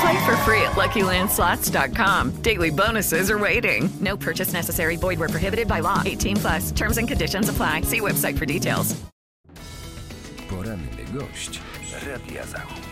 Play for free at LuckyLandSlots.com. Daily bonuses are waiting. No purchase necessary. Void where prohibited by law. 18 plus. Terms and conditions apply. See website for details. Poranny gość Radia Zachód.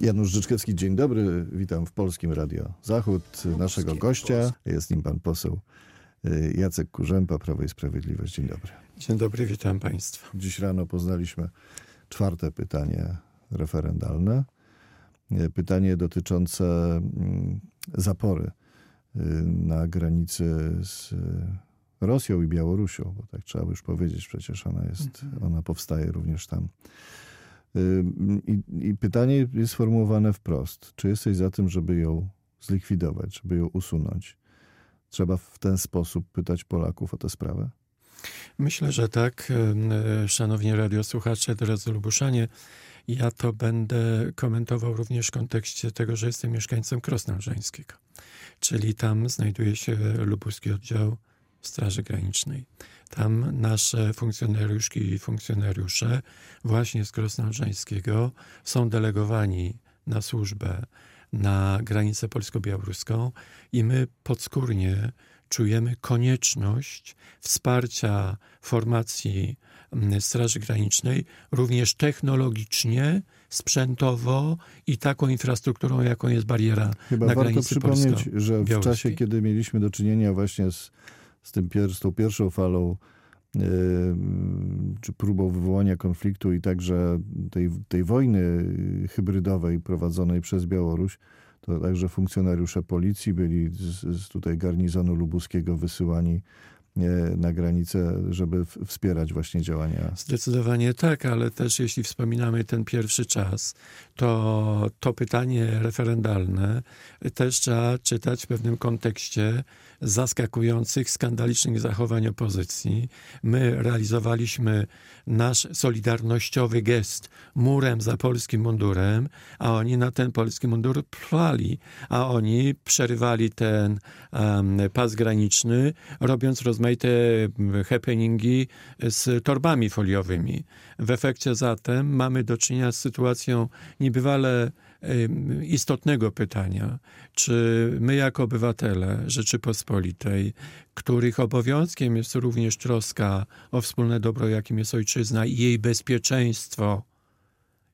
Janusz Życzkowski, dzień dobry. Witam w Polskim Radio Zachód. Naszego gościa jest nim pan poseł y, Jacek Kurzępa, Prawo i Sprawiedliwość. Dzień dobry. Dzień dobry, witam państwa. Dziś rano poznaliśmy czwarte pytanie referendalne. Y, Pytanie dotyczące mm, zapory y, na granicy z Rosją i Białorusią, bo tak trzeba by już powiedzieć, przecież ona jest, ona powstaje również tam. Y, I, I pytanie jest sformułowane wprost. Czy jesteś za tym, żeby ją zlikwidować, żeby ją usunąć? Trzeba w ten sposób pytać Polaków o tę sprawę? Myślę, że tak. E, Szanowni radiosłuchacze, drodzy Lubuszanie, ja to będę komentował również w kontekście tego, że jestem mieszkańcem Krosna. Czyli tam znajduje się lubuski oddział Straży Granicznej. Tam nasze funkcjonariuszki i funkcjonariusze właśnie z Krosna są delegowani na służbę na granicę polsko-białoruską i my podskórnie czujemy konieczność wsparcia formacji Straży Granicznej również technologicznie, sprzętowo i taką infrastrukturą, jaką jest bariera Chyba na warto granicy przypomnieć, że w czasie, kiedy mieliśmy do czynienia właśnie z, z, tym pier, z tą pierwszą falą yy, czy próbą wywołania konfliktu i także tej, tej wojny hybrydowej prowadzonej przez Białoruś, to także funkcjonariusze policji byli z, z tutaj garnizonu lubuskiego wysyłani e, na granicę, żeby wspierać właśnie działania. Zdecydowanie tak, ale też jeśli wspominamy ten pierwszy czas, to to pytanie referendalne też trzeba czytać w pewnym kontekście zaskakujących, skandalicznych zachowań opozycji. My realizowaliśmy nasz solidarnościowy gest murem za polskim mundurem, a oni na ten polski mundur plali, a oni przerywali ten em, pas graniczny, robiąc rozmaite happeningi z torbami foliowymi. W efekcie zatem mamy do czynienia z sytuacją niebywale istotnego pytania, czy my jako obywatele Rzeczypospolitej, których obowiązkiem jest również troska o wspólne dobro, jakim jest ojczyzna i jej bezpieczeństwo,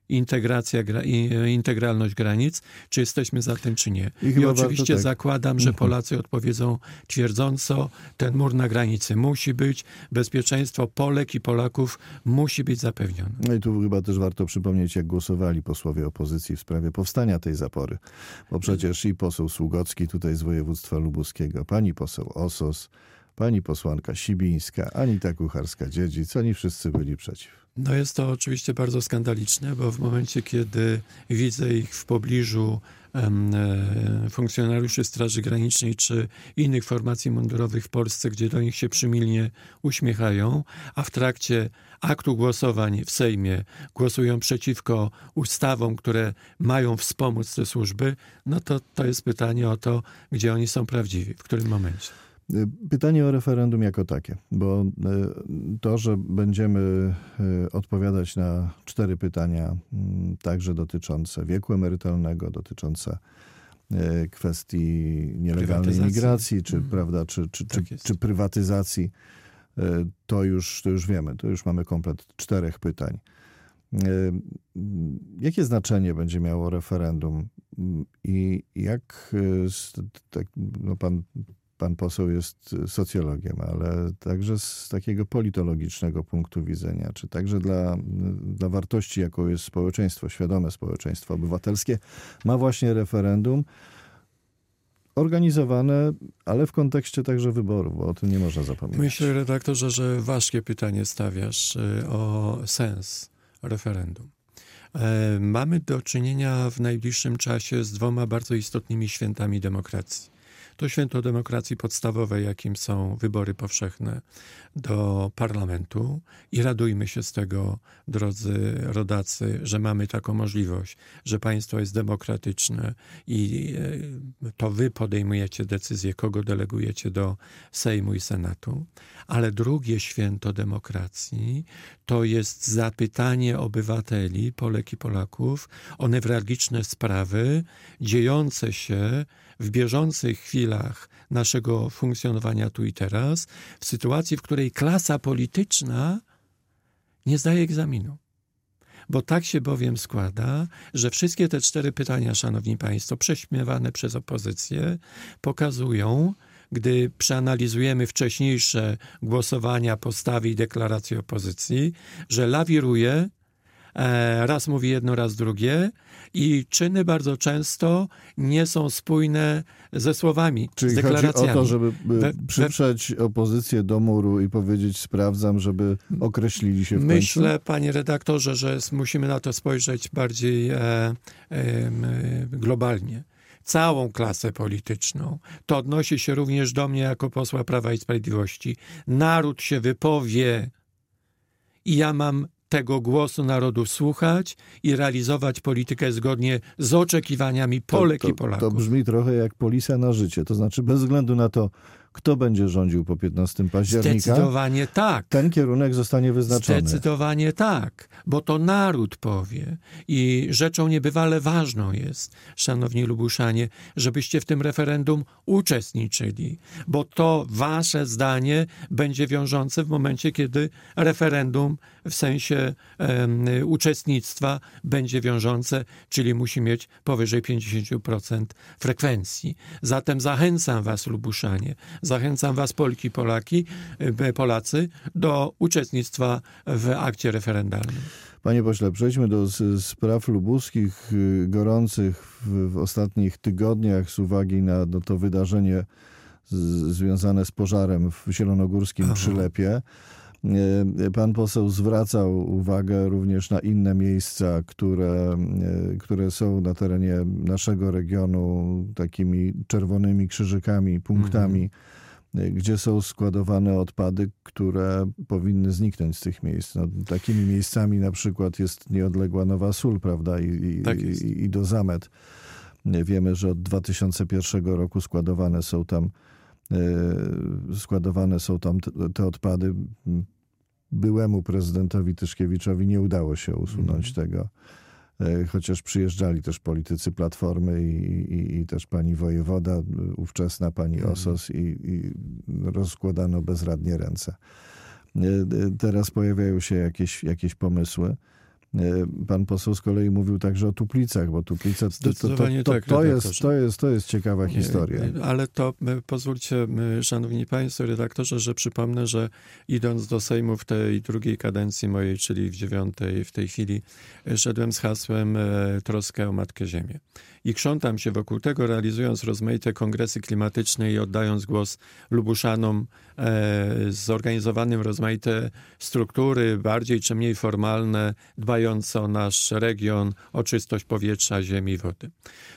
integracja, gra- i- integralność granic, czy jesteśmy za tym, czy nie. I I, oczywiście tak. zakładam, że Polacy odpowiedzą twierdząco, ten mur na granicy musi być, bezpieczeństwo Polek i Polaków musi być zapewnione. No i tu chyba też warto przypomnieć, jak głosowali posłowie opozycji w sprawie powstania tej zapory. Bo przecież i poseł Sługocki tutaj z województwa lubuskiego, pani poseł Osos, pani posłanka Sibińska, Anita Kucharska-Dziedzic, oni wszyscy byli przeciw. No jest to oczywiście bardzo skandaliczne, bo w momencie, kiedy widzę ich w pobliżu e, funkcjonariuszy Straży Granicznej czy innych formacji mundurowych w Polsce, gdzie do nich się przymilnie uśmiechają, a w trakcie aktu głosowań w Sejmie głosują przeciwko ustawom, które mają wspomóc te służby, no to to jest pytanie o to, gdzie oni są prawdziwi, w którym momencie. Y, Pytanie o referendum jako takie, bo y, to, że będziemy y, odpowiadać na cztery pytania, mm, także dotyczące wieku emerytalnego, dotyczące kwestii nielegalnej imigracji, czy, Mhm. prawda, czy, czy, Tak czy, prywatyzacji, to już, to już wiemy, to już mamy komplet czterech pytań. Jakie znaczenie będzie miało referendum Mm, i jak tak, no pan pan poseł jest socjologiem, ale także z takiego politologicznego punktu widzenia, czy także dla, dla wartości, jaką jest społeczeństwo, świadome społeczeństwo obywatelskie, ma właśnie referendum organizowane, ale w kontekście także wyborów, bo o tym nie można zapominać. Myślę, redaktorze, że ważkie pytanie stawiasz y, o sens referendum. E, Mamy do czynienia w najbliższym czasie z dwoma bardzo istotnymi świętami demokracji. To święto demokracji podstawowej, jakim są wybory powszechne do parlamentu i radujmy się z tego, drodzy rodacy, że mamy taką możliwość, że państwo jest demokratyczne i e, to wy podejmujecie decyzję, kogo delegujecie do Sejmu i Senatu. Ale drugie święto demokracji to jest zapytanie obywateli, Polek i Polaków o newralgiczne sprawy dziejące się w bieżących chwilach naszego funkcjonowania tu i teraz, w sytuacji, w której klasa polityczna nie zdaje egzaminu. Bo tak się bowiem składa, że wszystkie te cztery pytania, szanowni państwo, prześmiewane przez opozycję, pokazują, gdy przeanalizujemy wcześniejsze głosowania, postawy i deklaracje opozycji, że lawiruje, e, raz mówi jedno, raz drugie i czyny bardzo często nie są spójne ze słowami, Czyli z chodzi deklaracjami. o to, żeby We- we- we, przyprzeć opozycję do muru i powiedzieć sprawdzam, żeby określili się w Myślę, końcu? panie redaktorze, że musimy na to spojrzeć bardziej e, e, globalnie. Całą klasę polityczną. To odnosi się również do mnie jako posła Prawa i Sprawiedliwości. Naród się wypowie i ja mam tego głosu narodu słuchać i realizować politykę zgodnie z oczekiwaniami Polek to, i to, Polaków. to brzmi trochę jak polisa na życie. To znaczy bez względu na to, kto będzie rządził po 15 października, Zdecydowanie tak. ten kierunek zostanie wyznaczony. Zdecydowanie tak, bo to naród powie. I rzeczą niebywale ważną jest, szanowni Lubuszanie, żebyście w tym referendum uczestniczyli, bo to wasze zdanie będzie wiążące w momencie, kiedy referendum w sensie em, uczestnictwa będzie wiążące, czyli musi mieć powyżej 50% frekwencji. Zatem zachęcam was, Lubuszanie, zachęcam was, Polki, Polaki, e, Polacy, do uczestnictwa w akcie referendalnym. Panie pośle, przejdźmy do spraw lubuskich, y, gorących w, w ostatnich tygodniach z uwagi na no, to wydarzenie z, związane z pożarem w zielonogórskim Aha. Przylepie. Y, Pan poseł zwracał uwagę również na inne miejsca, które, y, które są na terenie naszego regionu takimi czerwonymi krzyżykami, punktami, y, gdzie są składowane odpady, które powinny zniknąć z tych miejsc. No, takimi miejscami na przykład jest nieodległa Nowa Sól, prawda, i, Tak i, i do Zamet. Wiemy, że od 2001 roku składowane są tam e, składowane są tam te odpady. Byłemu prezydentowi Tyszkiewiczowi nie udało się usunąć tego. E, Chociaż przyjeżdżali też politycy Platformy i, i, i też pani wojewoda, ówczesna pani Osos i, i rozkładano bezradnie ręce. E, e, Teraz pojawiają się jakieś, jakieś pomysły. E, Pan poseł z kolei mówił także o Tuplicach, bo Tuplice to, to, to, to, tak, to, jest, to, jest, to jest ciekawa historia. Nie, Ale to e, pozwólcie, e, szanowni państwo, redaktorze, że przypomnę, że idąc do Sejmu w tej drugiej kadencji mojej, czyli w dziewiątej w tej chwili, e, szedłem z hasłem e, troskę o Matkę Ziemię. I krzątam się wokół tego, realizując rozmaite kongresy klimatyczne i oddając głos Lubuszanom, e, zorganizowanym rozmaite struktury, bardziej czy mniej formalne, dbające o nasz region, o czystość powietrza, ziemi i wody.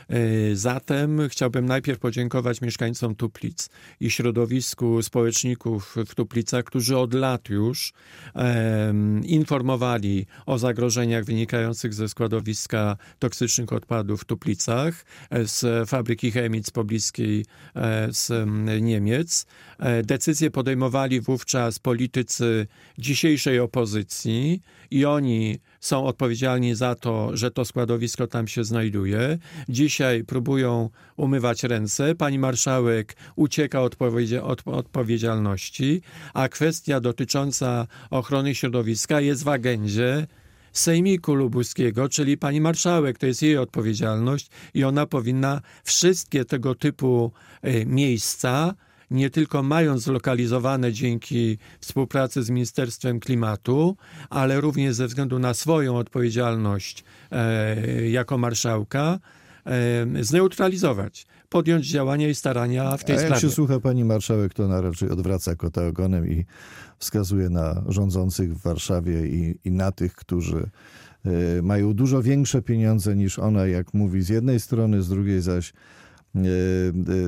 E, Zatem chciałbym najpierw podziękować mieszkańcom Tuplic i środowisku społeczników w Tuplicach, którzy od lat już em, informowali o zagrożeniach wynikających ze składowiska toksycznych odpadów w Tuplicach, e, z fabryki Chemic pobliskiej e, z em, Niemiec. E, Decyzje podejmowali wówczas politycy dzisiejszej opozycji i oni są odpowiedzialni za to, że to składowisko tam się znajduje. Dzisiaj próbują umywać ręce. Pani marszałek ucieka od odpowiedzialności, a kwestia dotycząca ochrony środowiska jest w agendzie Sejmiku Lubuskiego, czyli pani marszałek, to jest jej odpowiedzialność i ona powinna wszystkie tego typu e, miejsca nie tylko mając zlokalizowane dzięki współpracy z Ministerstwem Klimatu, ale również ze względu na swoją odpowiedzialność e, jako marszałka, zneutralizować, podjąć działania i starania w tej A jak sprawie. się słucha pani marszałek, to ona raczej odwraca kota ogonem i wskazuje na rządzących w Warszawie i, i na tych, którzy e, mają dużo większe pieniądze niż ona, jak mówi z jednej strony, z drugiej zaś e, e,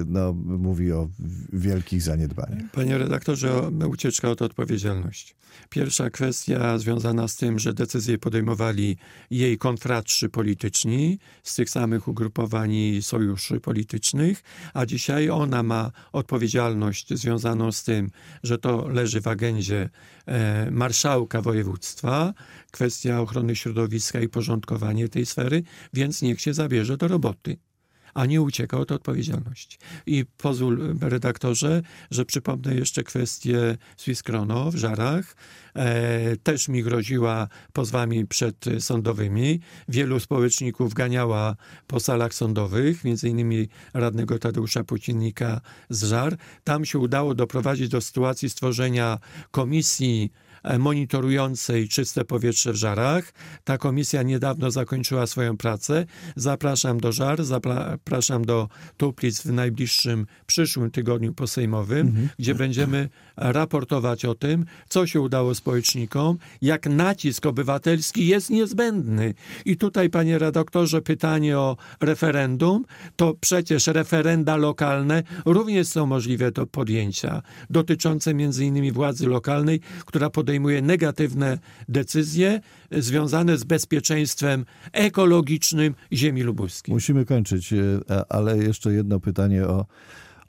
no, mówi o wielkich zaniedbaniach. Panie redaktorze, o- ucieczka od odpowiedzialności. Pierwsza kwestia związana z tym, że decyzje podejmowali jej konfratrzy polityczni z tych samych ugrupowań i sojuszy politycznych, a dzisiaj ona ma odpowiedzialność związaną z tym, że to leży w agendzie e, marszałka województwa, kwestia ochrony środowiska i porządkowanie tej sfery, więc niech się zabierze do roboty a nie ucieka od odpowiedzialności. I pozwól, redaktorze, że przypomnę jeszcze kwestię Swisscrono w Żarach. E, też mi groziła pozwami przedsądowymi. Wielu społeczników ganiała po salach sądowych, między innymi radnego Tadeusza Pucinnika z Żar. Tam się udało doprowadzić do sytuacji stworzenia komisji e, monitorującej czyste powietrze w Żarach. Ta komisja niedawno zakończyła swoją pracę. Zapraszam do Żar, zapraszam do Tuplic w najbliższym, przyszłym tygodniu posejmowym, gdzie będziemy raportować o tym, co się udało społecznikom, jak nacisk obywatelski jest niezbędny. I tutaj, panie redaktorze, pytanie o referendum, to przecież referenda lokalne również są możliwe do podjęcia, dotyczące między innymi władzy lokalnej, która podejmuje negatywne decyzje związane z bezpieczeństwem ekologicznym ziemi lubuskiej. Musimy kończyć, e, a- ale jeszcze jedno pytanie o,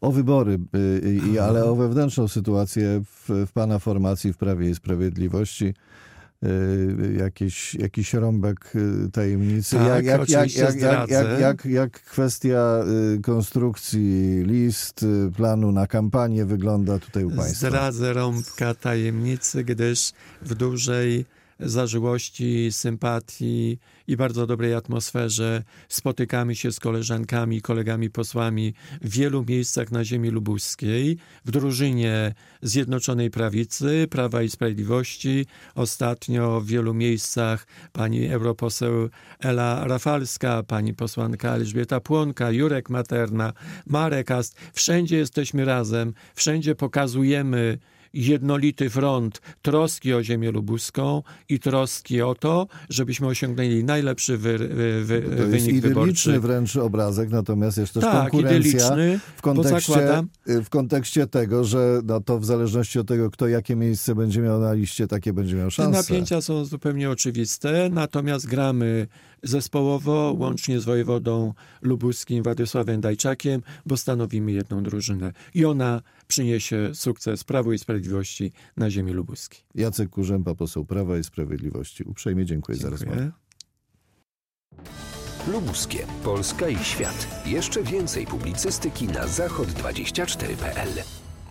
o wybory, ale o wewnętrzną sytuację w, w pana formacji w Prawie i Sprawiedliwości. Y, Jakiś, jakiś rąbek y, tajemnicy. Tak, jak, jak, jak, jak, jak, jak, jak, kwestia y, konstrukcji list, y, planu na kampanię wygląda tutaj u państwa? Zdradzę rąbka tajemnicy, gdyż w dużej zażyłości, sympatii i bardzo dobrej atmosferze spotykamy się z koleżankami i kolegami posłami w wielu miejscach na ziemi lubuskiej, w drużynie Zjednoczonej Prawicy, Prawa i Sprawiedliwości, ostatnio w wielu miejscach pani europoseł Ela Rafalska, pani posłanka Elżbieta Płonka, Jurek Materna, Marek Ast. Wszędzie jesteśmy razem, wszędzie pokazujemy jednolity front troski o ziemię lubuską i troski o to, żebyśmy osiągnęli najlepszy wy, wy, wy, To jest wynik idylliczny wyborczy. wręcz obrazek, natomiast jest też Tak, konkurencja w kontekście, zakładam- w kontekście tego, że no to w zależności od tego, kto jakie miejsce będzie miał na liście, takie będzie miał Te szansę. napięcia są zupełnie oczywiste, natomiast gramy zespołowo, łącznie z wojewodą lubuskim Władysławem Dajczakiem, bo stanowimy jedną drużynę i ona przyniesie sukces Prawu i Sprawiedliwości na ziemi lubuskiej. Jacek Kurzępa, poseł Prawa i Sprawiedliwości. Uprzejmie dziękuję, za rozmowę. Dziękuję. Lubuskie, Polska i świat. Jeszcze więcej publicystyki na zachod24.pl.